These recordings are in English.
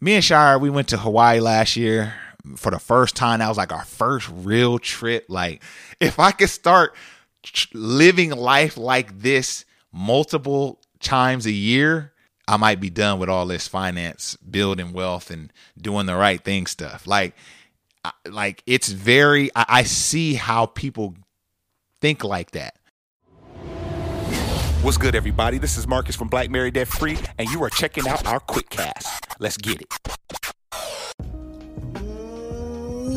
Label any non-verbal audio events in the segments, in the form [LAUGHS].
me and Shira, we went to Hawaii last year for the first time. That was like our first real trip. Like, if I could start living life like this multiple times a year, I might be done with all this finance, building wealth, and doing the right thing stuff. Like, like it's very. I, I see how people think like that. What's good, everybody? This is Marcus from Black Married Debt Free, and you are checking out our quick cast. Let's get it.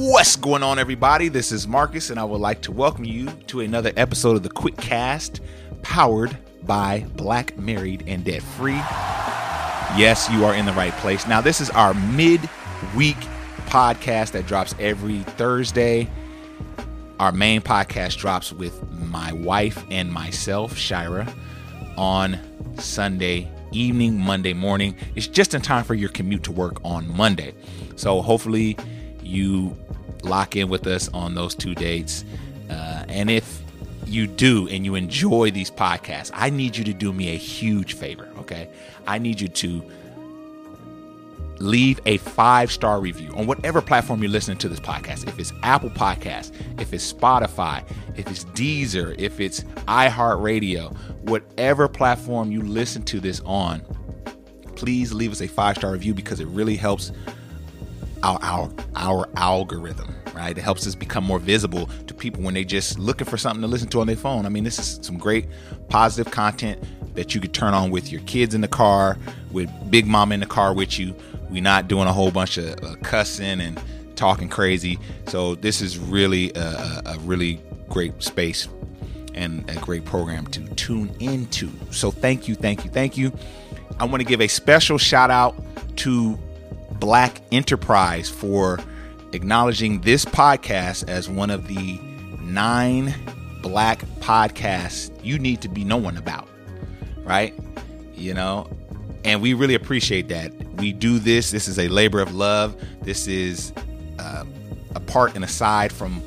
What's going on, everybody? This is Marcus, and I would like to welcome you to another episode of the Quick Cast, powered by Black Married and Debt Free. Yes, you are in the right place. Now, this is our mid-week podcast that drops every Thursday. Our main podcast drops with my wife and myself, Shira on Sunday evening, Monday morning. It's just in time for your commute to work on Monday. So hopefully you lock in with us on those two dates. Uh, and if you do and you enjoy these podcasts, I need you to do me a huge favor, okay? I need you to leave a five star review on whatever platform you're listening to this podcast. If it's Apple Podcast, if it's Spotify, if it's Deezer, if it's iHeartRadio, whatever platform you listen to this on, please leave us a five star review because it really helps our our our algorithm right it helps us become more visible to people when they just looking for something to listen to on their phone i mean this is some great positive content that you could turn on with your kids in the car with big mom in the car with you we're not doing a whole bunch of uh, cussing and talking crazy. So this is really a, a really great space and a great program to tune into. So thank you, thank you, thank you. I want to give a special shout out to Black Enterprise for acknowledging this podcast as one of the nine black podcasts you need to be knowing about, right? You know, and we really appreciate that. We do this. This is a labor of love. This is uh, apart and aside from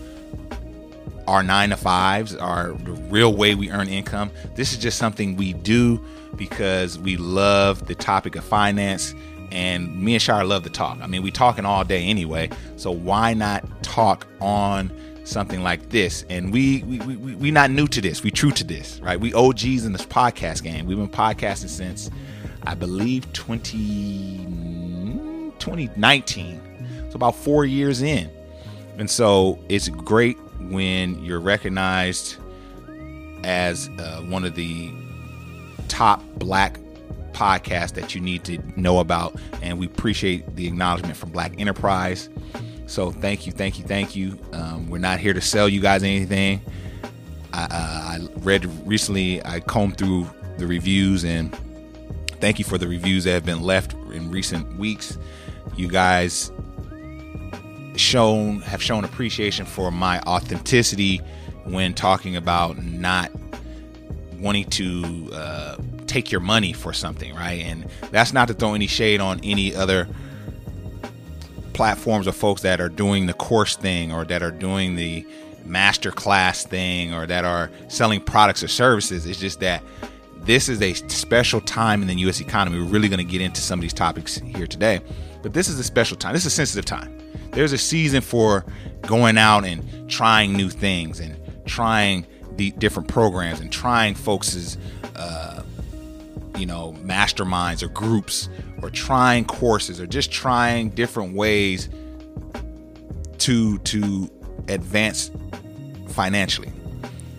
our nine to fives, our the real way we earn income. This is just something we do because we love the topic of finance. And me and Shira love to talk. I mean, we talking all day anyway. So why not talk on something like this? And we we we we not new to this. We true to this, right? We OGs in this podcast game. We've been podcasting since I believe 20, 2019. So about four years in. And so it's great when you're recognized as uh, one of the top black podcasts that you need to know about. And we appreciate the acknowledgement from Black Enterprise. So thank you, thank you, thank you. Um, we're not here to sell you guys anything. I, uh, I read recently, I combed through the reviews and Thank you for the reviews that have been left in recent weeks. You guys shown have shown appreciation for my authenticity when talking about not wanting to uh, take your money for something, right? And that's not to throw any shade on any other platforms or folks that are doing the course thing or that are doing the master class thing or that are selling products or services. It's just that this is a special time in the U.S. economy. We're really going to get into some of these topics here today, but this is a special time. This is a sensitive time. There's a season for going out and trying new things and trying the different programs and trying folks' uh, you know masterminds or groups or trying courses or just trying different ways to to advance financially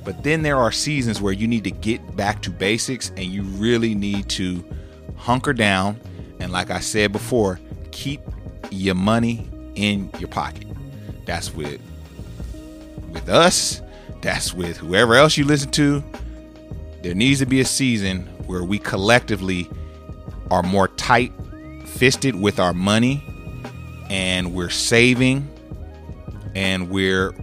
but then there are seasons where you need to get back to basics and you really need to hunker down. And like I said before, keep your money in your pocket. That's with with us, that's with whoever else you listen to. There needs to be a season where we collectively are more tight fisted with our money and we're saving and we're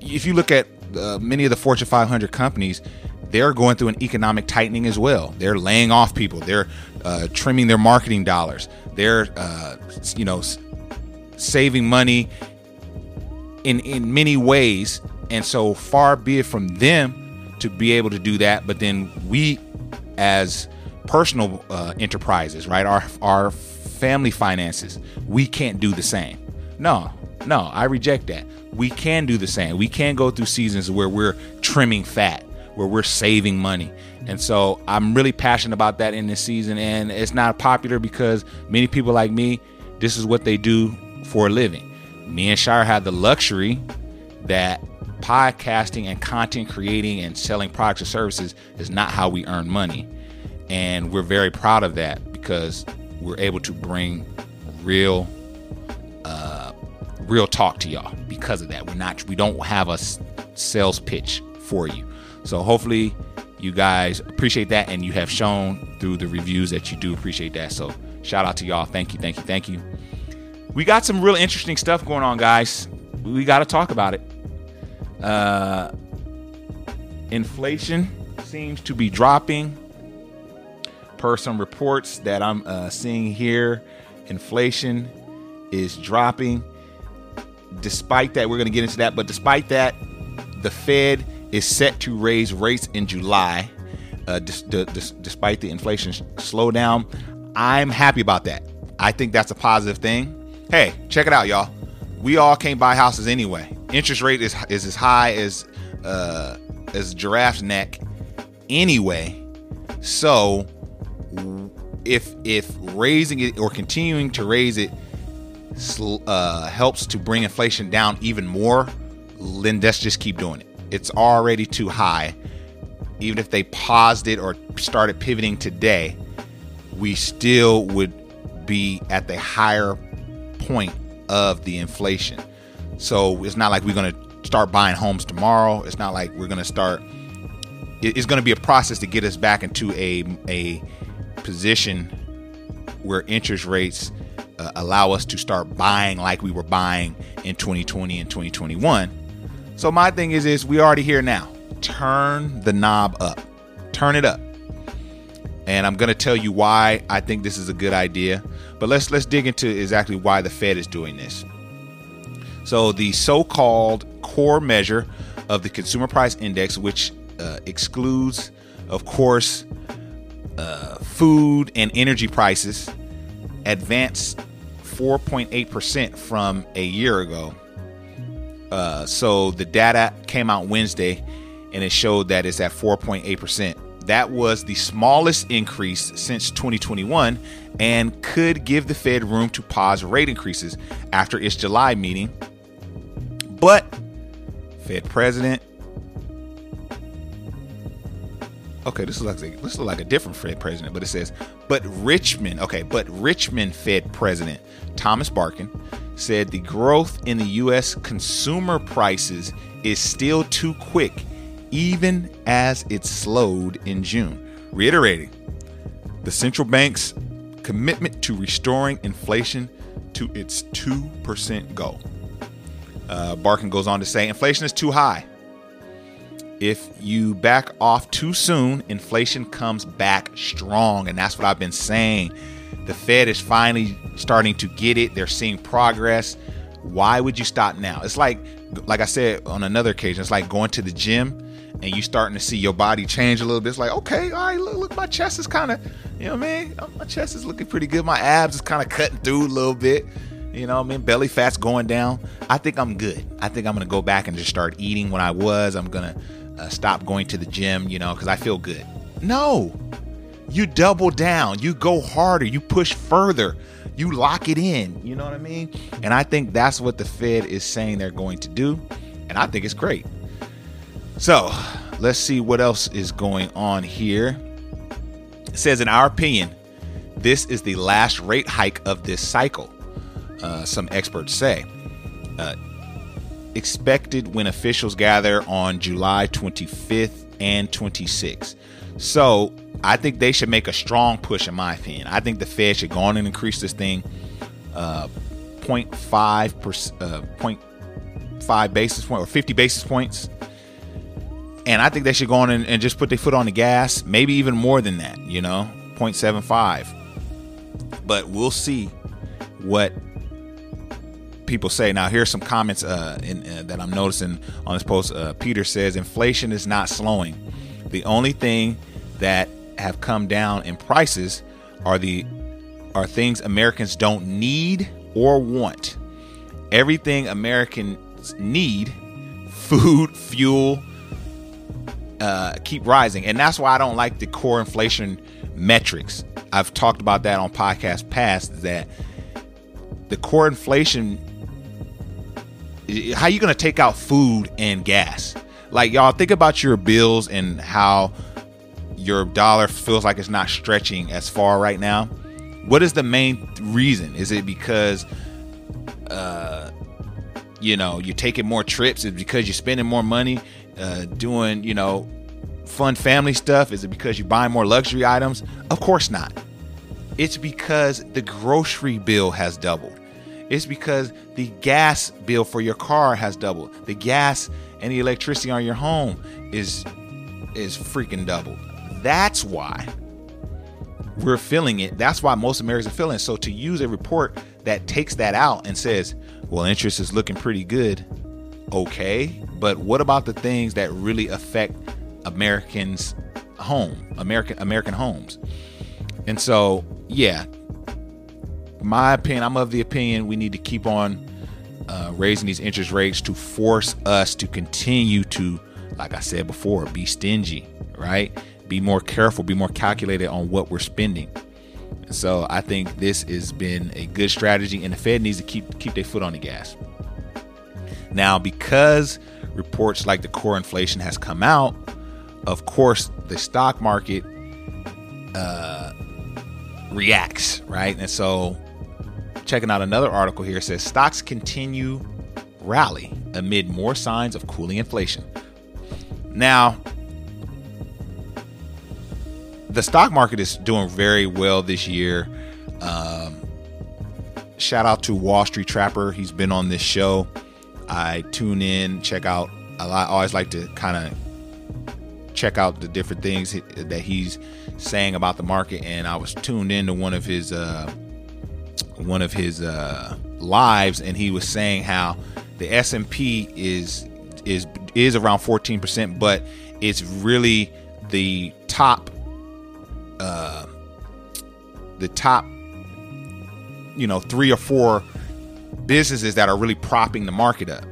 if you look at uh, many of the Fortune 500 companies, they're going through an economic tightening as well. They're laying off people. They're uh, trimming their marketing dollars. They're, uh, you know, saving money in in many ways. And so far be it from them to be able to do that. But then we, as personal uh, enterprises, right, our our family finances, we can't do the same. No, no, I reject that. We can do the same. We can go through seasons where we're trimming fat, where we're saving money. And so I'm really passionate about that in this season. And it's not popular because many people like me, this is what they do for a living. Me and Shira have the luxury that podcasting and content creating and selling products or services is not how we earn money. And we're very proud of that because we're able to bring real uh, real talk to y'all because of that. We're not we don't have a sales pitch for you. So hopefully you guys appreciate that and you have shown through the reviews that you do appreciate that. So shout out to y'all. Thank you, thank you, thank you. We got some real interesting stuff going on, guys. We got to talk about it. Uh, inflation seems to be dropping. Per some reports that I'm uh, seeing here, inflation is dropping. Despite that, we're going to get into that, but despite that, the Fed is set to raise rates in July, uh, dis- dis- despite the inflation slowdown. I'm happy about that. I think that's a positive thing. Hey, check it out, y'all. We all can't buy houses anyway interest rate is is as high as uh, as giraffe's neck anyway. So if if raising it or continuing to raise it uh, helps to bring inflation down even more, then let's just keep doing it. It's already too high. Even if they paused it or started pivoting today, we still would be at the higher point of the inflation. So it's not like we're going to start buying homes tomorrow. It's not like we're going to start. It's going to be a process to get us back into a a position where interest rates uh, allow us to start buying like we were buying in 2020 and 2021. So my thing is is we already here now. Turn the knob up. Turn it up. And I'm going to tell you why I think this is a good idea. But let's let's dig into exactly why the Fed is doing this. So, the so called core measure of the consumer price index, which uh, excludes, of course, uh, food and energy prices, advanced 4.8% from a year ago. Uh, so, the data came out Wednesday and it showed that it's at 4.8%. That was the smallest increase since 2021 and could give the Fed room to pause rate increases after its July meeting but Fed president. Okay, this looks like this looks like a different Fed president, but it says, but Richmond. Okay, but Richmond Fed president Thomas Barkin said the growth in the U.S. consumer prices is still too quick, even as it slowed in June, reiterating the central bank's commitment to restoring inflation to its 2% goal. Uh, Barkin goes on to say inflation is too high. If you back off too soon, inflation comes back strong. And that's what I've been saying. The Fed is finally starting to get it. They're seeing progress. Why would you stop now? It's like, like I said on another occasion, it's like going to the gym and you starting to see your body change a little bit. It's like, okay, all right, look, look my chest is kind of, you know what I mean? My chest is looking pretty good. My abs is kind of cutting through a little bit. You know, what I mean, belly fat's going down. I think I'm good. I think I'm gonna go back and just start eating when I was. I'm gonna uh, stop going to the gym, you know, because I feel good. No, you double down. You go harder. You push further. You lock it in. You know what I mean? And I think that's what the Fed is saying they're going to do, and I think it's great. So let's see what else is going on here. It says, in our opinion, this is the last rate hike of this cycle. Uh, some experts say. Uh, expected when officials gather on July 25th and 26th. So I think they should make a strong push, in my opinion. I think the Fed should go on and increase this thing uh, 0.5 per, uh, 0.5 basis point or 50 basis points. And I think they should go on and, and just put their foot on the gas, maybe even more than that, you know, 0.75. But we'll see what people say. Now, here's some comments uh, in, uh, that I'm noticing on this post. Uh, Peter says inflation is not slowing. The only thing that have come down in prices are the are things Americans don't need or want. Everything Americans need, food, fuel, uh, keep rising. And that's why I don't like the core inflation metrics. I've talked about that on podcast past that the core inflation how you to take out food and gas? Like y'all think about your bills and how your dollar feels like it's not stretching as far right now. What is the main reason? Is it because uh you know, you're taking more trips? Is because you're spending more money uh doing, you know, fun family stuff? Is it because you're buying more luxury items? Of course not. It's because the grocery bill has doubled. It's because the gas bill for your car has doubled. The gas and the electricity on your home is is freaking doubled. That's why we're feeling it. That's why most Americans are feeling it. So to use a report that takes that out and says, well, interest is looking pretty good, okay. But what about the things that really affect Americans' home, American American homes? And so, yeah, my opinion, I'm of the opinion we need to keep on uh, raising these interest rates to force us to continue to, like I said before, be stingy, right? Be more careful, be more calculated on what we're spending. So I think this has been a good strategy, and the Fed needs to keep keep their foot on the gas. Now, because reports like the core inflation has come out, of course, the stock market uh, reacts, right? And so checking out another article here. It says stocks continue rally amid more signs of cooling inflation. Now, the stock market is doing very well this year. Um, shout out to Wall Street Trapper. He's been on this show. I tune in, check out. I always like to kind of check out the different things that he's saying about the market. And I was tuned in to one of his uh, one of his uh, lives, and he was saying how the S and P is is is around 14 percent, but it's really the top uh, the top you know three or four businesses that are really propping the market up,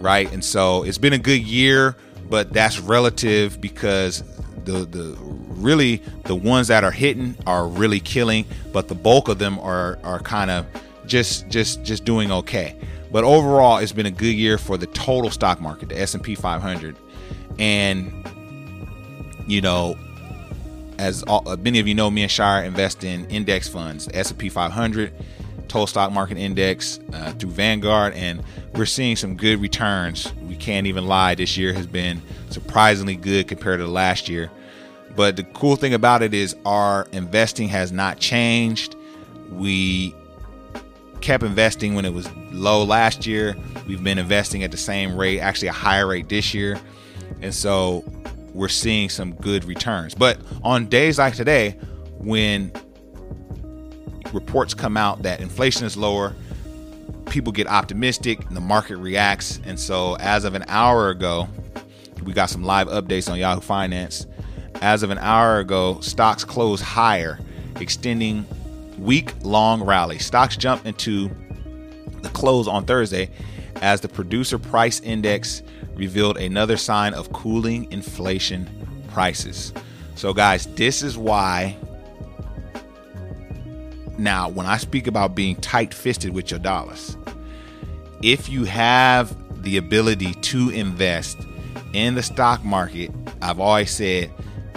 right? And so it's been a good year, but that's relative because the the really the ones that are hitting are really killing, but the bulk of them are are kind of just just just doing okay. But overall, it's been a good year for the total stock market, the S and P 500, and you know, as all, uh, many of you know, me and Shira invest in index funds, S and P 500, total stock market index uh, through Vanguard, and we're seeing some good returns. We can't even lie. This year has been surprisingly good compared to last year. But the cool thing about it is our investing has not changed. We kept investing when it was low last year. We've been investing at the same rate, actually a higher rate this year. And so we're seeing some good returns. But on days like today, when reports come out that inflation is lower, people get optimistic and the market reacts. And so as of an hour ago, we got some live updates on Yahoo Finance. As of an hour ago, stocks closed higher, extending week long rally. Stocks jumped into the close on Thursday as the producer price index revealed another sign of cooling inflation prices. So, guys, this is why. Now, when I speak about being tight fisted with your dollars, if you have the ability to invest in the stock market, I've always said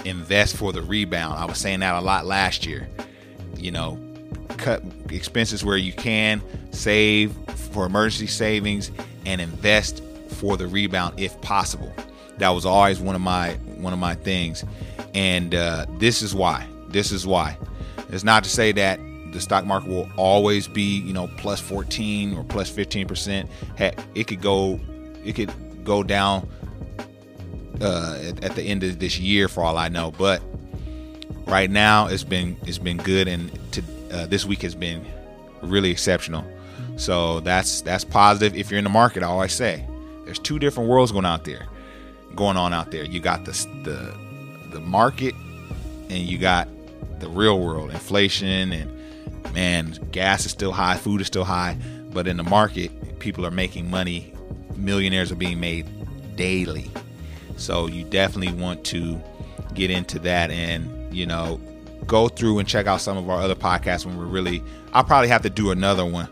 invest for the rebound. I was saying that a lot last year. You know, cut expenses where you can, save for emergency savings, and invest for the rebound if possible. That was always one of my one of my things, and uh, this is why. This is why. It's not to say that the stock market will always be you know plus 14 or plus 15 percent. It could go, it could go down uh, at, at, the end of this year, for all I know. But right now, it's been it's been good, and to, uh, this week has been really exceptional. So that's that's positive. If you're in the market, I always say there's two different worlds going out there, going on out there. You got the the the market, and you got the real world, inflation and man, gas is still high, food is still high, but in the market, people are making money. Millionaires are being made daily. So you definitely want to get into that and, you know, go through and check out some of our other podcasts when we're really, I'll probably have to do another one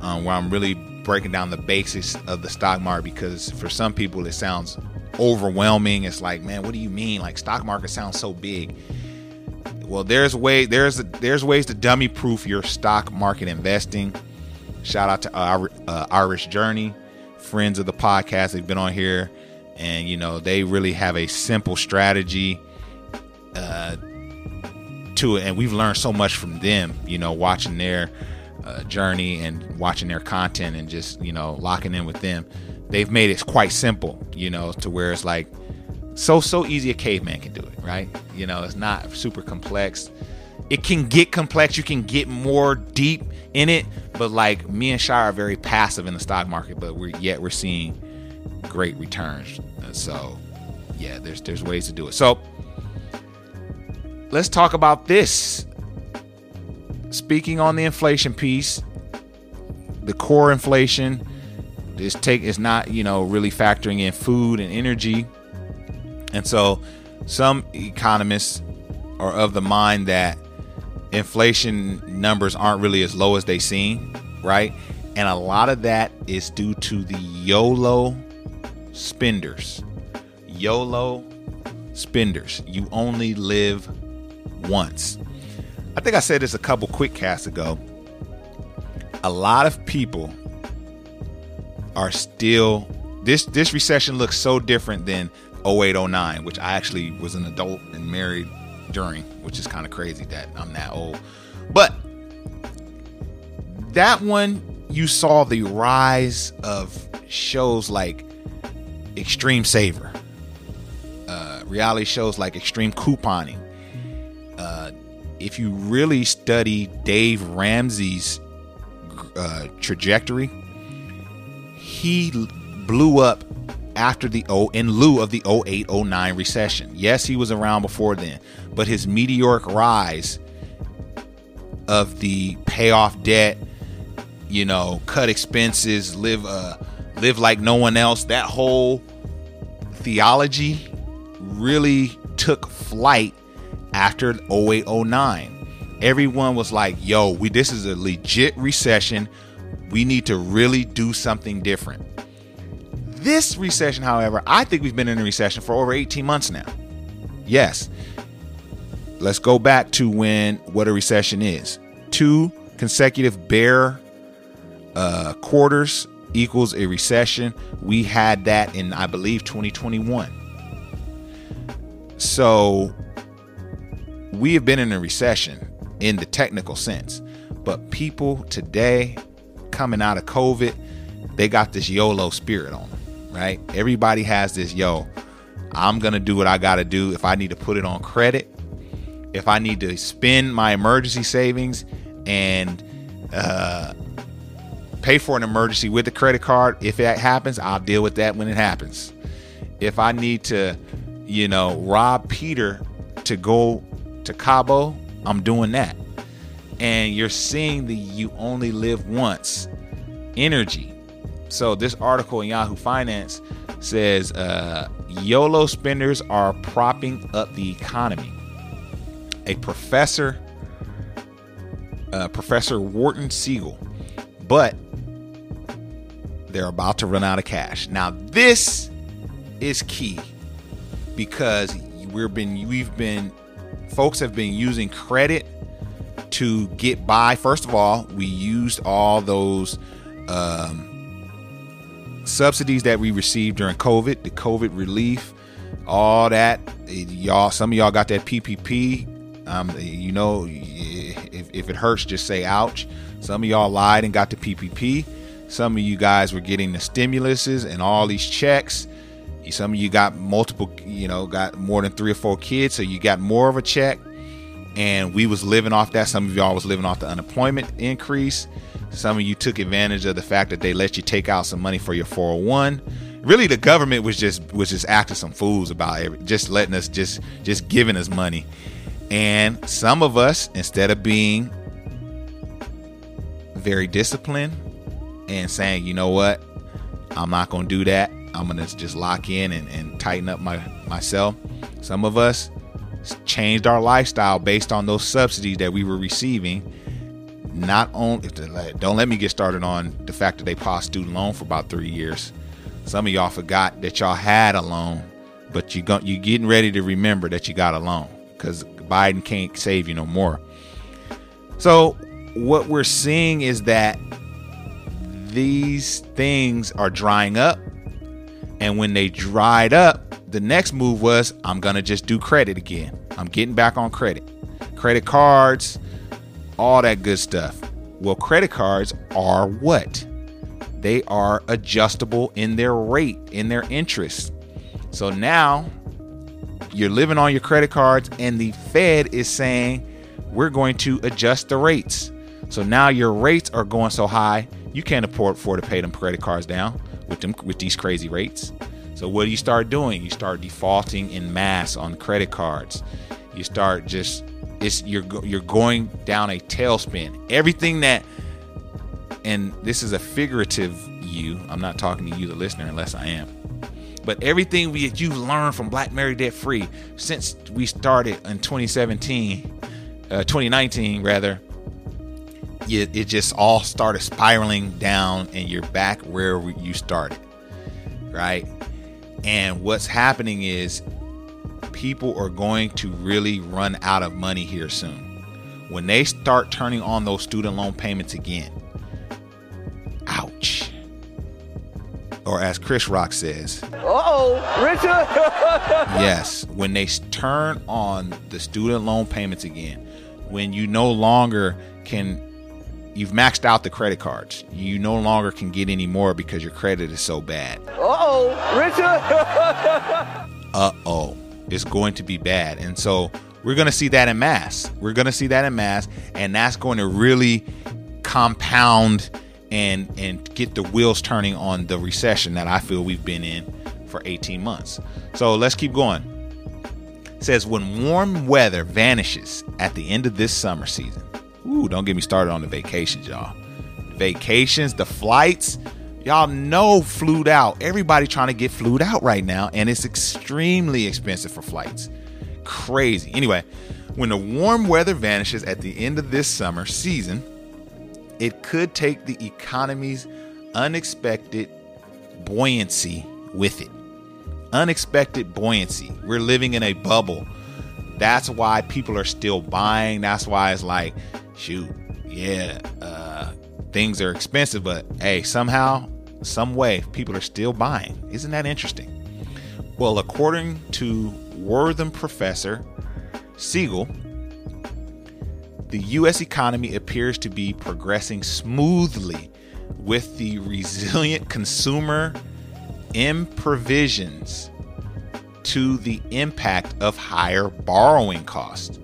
um, where I'm really breaking down the basics of the stock market because for some people it sounds overwhelming. It's like, man, what do you mean? Like stock market sounds so big. Well, there's way there's there's ways to dummy proof your stock market investing. Shout out to our uh, Our Rich Journey, friends of the podcast. They've been on here, and you know they really have a simple strategy uh, to it, and we've learned so much from them. You know, watching their uh, journey and watching their content, and just you know locking in with them. They've made it quite simple, you know, to where it's like so so easy a caveman can do it, right? You know, it's not super complex. It can get complex. You can get more deep in it, but like me and Shira are very passive in the stock market, but we're yet we're seeing great returns. So yeah, there's there's ways to do it. So let's talk about this. Speaking on the inflation piece, the core inflation is take is not you know really factoring in food and energy and so some economists are of the mind that inflation numbers aren't really as low as they seem, right? And a lot of that is due to the YOLO spenders. YOLO spenders. You only live once. I think I said this a couple quick casts ago. A lot of people are still this this recession looks so different than 0809, which I actually was an adult and married during, which is kind of crazy that I'm that old. But that one, you saw the rise of shows like Extreme Saver, uh, reality shows like Extreme Couponing. Uh, if you really study Dave Ramsey's uh, trajectory, he blew up after the O in lieu of the 0809 recession. Yes, he was around before then, but his meteoric rise of the payoff debt, you know, cut expenses, live uh live like no one else, that whole theology really took flight after 0809. Everyone was like, "Yo, we this is a legit recession. We need to really do something different." This recession, however, I think we've been in a recession for over 18 months now. Yes. Let's go back to when what a recession is. Two consecutive bear uh, quarters equals a recession. We had that in, I believe, 2021. So we have been in a recession in the technical sense. But people today coming out of COVID, they got this YOLO spirit on them right? Everybody has this, yo, I'm going to do what I got to do. If I need to put it on credit, if I need to spend my emergency savings and uh, pay for an emergency with the credit card, if that happens, I'll deal with that when it happens. If I need to, you know, rob Peter to go to Cabo, I'm doing that. And you're seeing the you only live once energy so this article in Yahoo Finance says uh, YOLO spenders are propping up the economy. A professor, uh, Professor Wharton Siegel, but they're about to run out of cash. Now this is key because we've been we've been folks have been using credit to get by. First of all, we used all those. Um, subsidies that we received during COVID, the COVID relief, all that. Y'all, some of y'all got that PPP. Um, you know, if, if it hurts, just say ouch. Some of y'all lied and got the PPP. Some of you guys were getting the stimuluses and all these checks. Some of you got multiple, you know, got more than three or four kids, so you got more of a check. And we was living off that. Some of y'all was living off the unemployment increase. Some of you took advantage of the fact that they let you take out some money for your 401. Really, the government was just was just acting some fools about it, just letting us just just giving us money. And some of us, instead of being very disciplined and saying, you know what, I'm not gonna do that. I'm gonna just lock in and, and tighten up my myself. Some of us changed our lifestyle based on those subsidies that we were receiving. Not only don't let me get started on the fact that they paused student loan for about three years. Some of y'all forgot that y'all had a loan, but you got you're getting ready to remember that you got a loan because Biden can't save you no more. So what we're seeing is that these things are drying up. And when they dried up, the next move was I'm going to just do credit again. I'm getting back on credit. Credit cards, all that good stuff. Well, credit cards are what? They are adjustable in their rate, in their interest. So now you're living on your credit cards, and the Fed is saying, we're going to adjust the rates. So now your rates are going so high, you can't afford, afford to pay them credit cards down with them with these crazy rates. So what do you start doing? You start defaulting in mass on credit cards. You start just it's you're you're going down a tailspin. Everything that and this is a figurative you. I'm not talking to you, the listener, unless I am. But everything we you've learned from Black Married Debt Free since we started in 2017, uh, 2019 rather, it, it just all started spiraling down and you're back where you started right and what's happening is people are going to really run out of money here soon when they start turning on those student loan payments again ouch or as Chris Rock says, "Uh-oh, Richard." [LAUGHS] yes, when they turn on the student loan payments again, when you no longer can you've maxed out the credit cards. You no longer can get any more because your credit is so bad. Uh-oh, Richard. [LAUGHS] Uh-oh. It's going to be bad. And so we're going to see that in mass. We're going to see that in mass and that's going to really compound and and get the wheels turning on the recession that I feel we've been in for 18 months. So let's keep going. It says when warm weather vanishes at the end of this summer season, Ooh, don't get me started on the vacations, y'all. Vacations, the flights, y'all know flued out. Everybody trying to get flued out right now, and it's extremely expensive for flights. Crazy. Anyway, when the warm weather vanishes at the end of this summer season, it could take the economy's unexpected buoyancy with it. Unexpected buoyancy. We're living in a bubble. That's why people are still buying. That's why it's like shoot, yeah, uh, things are expensive, but hey, somehow, some way, people are still buying. Isn't that interesting? Well, according to Wharton professor Siegel, the U.S. economy appears to be progressing smoothly with the resilient consumer improvisions to the impact of higher borrowing costs.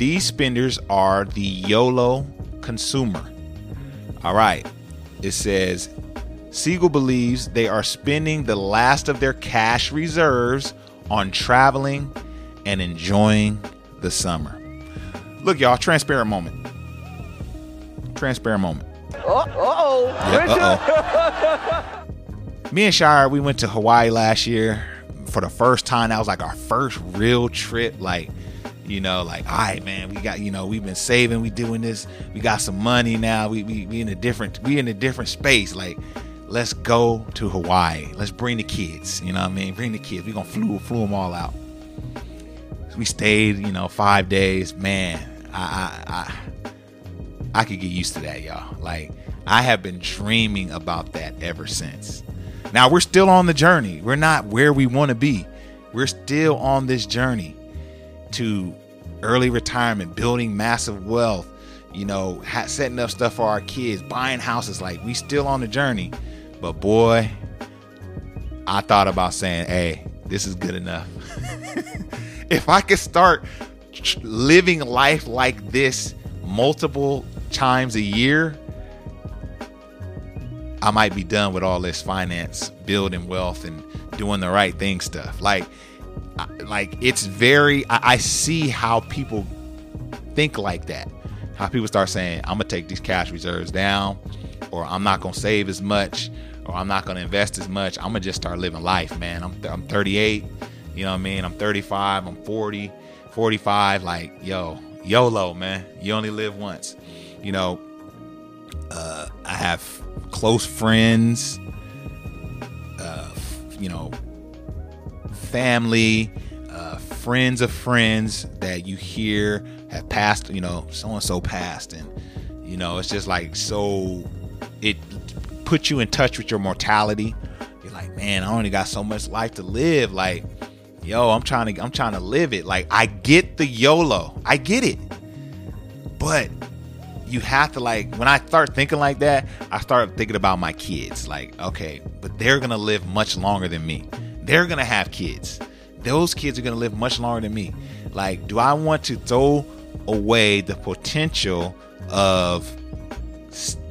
These spenders are the YOLO consumer. All right. It says Siegel believes they are spending the last of their cash reserves on traveling and enjoying the summer. Look, y'all, transparent moment. Transparent moment. Uh oh. uh oh. Me and Shira, we went to Hawaii last year for the first time. That was like our first real trip. Like, you know, like, all right, man, we got, you know, we've been saving, we doing this, we got some money now, we we, we in a different, we in a different space. Like, let's go to Hawaii. Let's bring the kids. You know what I mean? Bring the kids. We gonna flew flew them all out. We stayed, you know, five days. Man, I I I, I could get used to that, y'all. Like, I have been dreaming about that ever since. Now we're still on the journey. We're not where we want to be. We're still on this journey to early retirement, building massive wealth, you know, setting up stuff for our kids, buying houses. Like we still on the journey, but boy, I thought about saying, "Hey, this is good enough." [LAUGHS] if I could start living life like this multiple times a year, I might be done with all this finance, building wealth, and doing the right thing stuff. Like like it's very I, I see how people think like that How people start saying, I'm gonna take these cash reserves down, or I'm not gonna save as much, or I'm not gonna invest as much. I'm gonna just start living life, man. I'm I'm 38, you know what I mean? I'm 35, I'm 40, 45. Like, yo, YOLO, man. You only live once. You know, uh, I have close friends, uh, you know, family, uh, friends of friends that you hear have passed, you know, so and so passed. And, you know, it's just like so, it puts you in touch with your mortality. You're like, man, I only got so much life to live. Like, yo, I'm trying to, I'm trying to live it. Like, I get the YOLO, I get it. But you have to like when I start thinking like that, I start thinking about my kids. Like, okay, but they're gonna live much longer than me. They're gonna have kids. Those kids are gonna live much longer than me. Like, do I want to throw away the potential of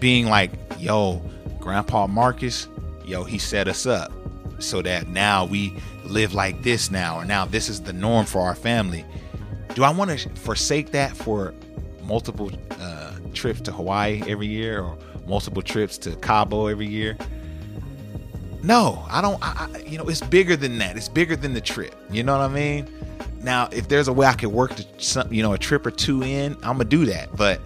being like, yo, Grandpa Marcus, yo, he set us up so that now we live like this now, or now this is the norm for our family. Do I want to forsake that for multiple uh, trips to Hawaii every year or multiple trips to Cabo every year. No, I don't. I, I, you know, it's bigger than that. It's bigger than the trip. You know what I mean? Now, if there's a way I could work to some, you know, a trip or two in, I'm gonna do that. But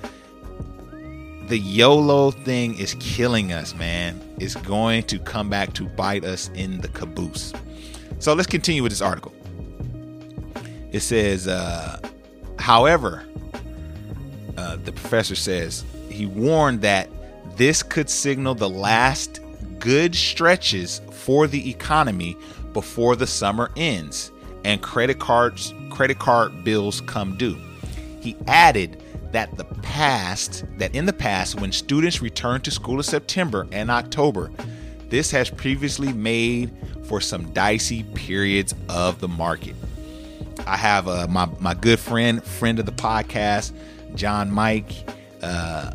the YOLO thing is killing us, man. It's going to come back to bite us in the caboose. So let's continue with this article. It says, uh, however, uh, the professor says he warned that this could signal the last good stretches for the economy before the summer ends and credit cards credit card bills come due. He added that the past that in the past when students return to school in September and October, this has previously made for some dicey periods of the market. I have uh, my my good friend, friend of the podcast, John Mike, uh,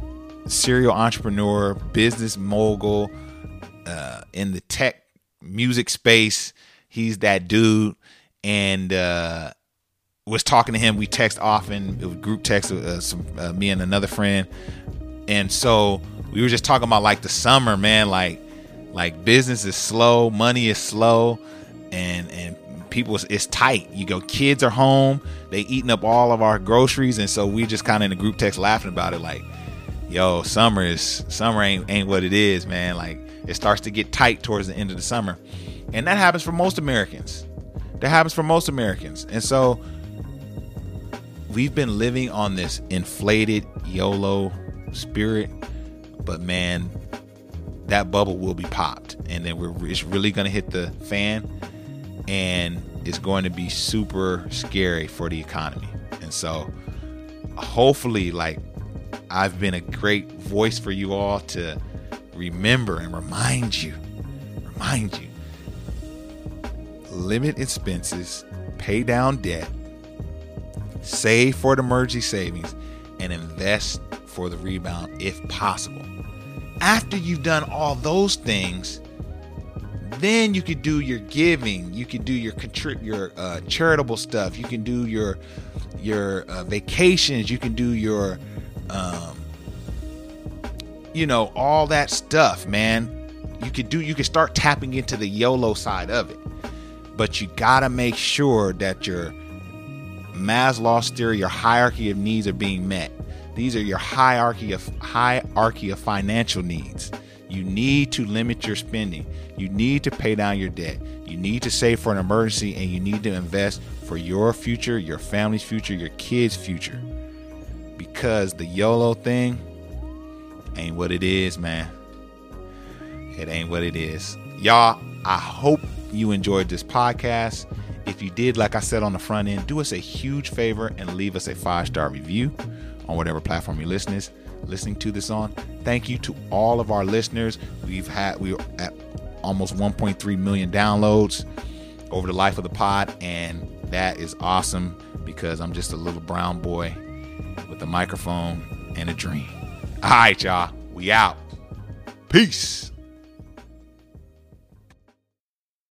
serial entrepreneur, business mogul uh, in the tech music space. He's that dude, and uh, was talking to him. We text often, it was group text, uh, some, uh, me and another friend, and so we were just talking about like the summer, man. Like, like business is slow, money is slow, and and people it's tight. You go, kids are home, they eating up all of our groceries, and so we just kind of in the group text laughing about it, like, yo, summer is summer ain't ain't what it is, man. Like it starts to get tight towards the end of the summer, and that happens for most Americans. That happens for most Americans, and so we've been living on this inflated YOLO spirit, but man, that bubble will be popped, and then we're it's really gonna hit the fan and it's going to be super scary for the economy. And so, hopefully, like I've been a great voice for you all to remember and remind you, remind you, limit expenses, pay down debt, save for the emergency savings, and invest for the rebound if possible. After you've done all those things, then you could do your giving. You can do your contrib- your uh, charitable stuff. You can do your your uh, vacations. You can do your um, you know all that stuff man you could do you could start tapping into the yolo side of it but you gotta make sure that your maslow's theory your hierarchy of needs are being met these are your hierarchy of hierarchy of financial needs you need to limit your spending. You need to pay down your debt. You need to save for an emergency and you need to invest for your future, your family's future, your kids' future. Because the YOLO thing ain't what it is, man. It ain't what it is. Y'all, I hope you enjoyed this podcast. If you did, like I said on the front end, do us a huge favor and leave us a five star review on whatever platform you're listening listening to this on. Thank you to all of our listeners. We've had we are at almost 1.3 million downloads over the life of the pod, and that is awesome because I'm just a little brown boy with a microphone and a dream. All right, y'all, we out. Peace.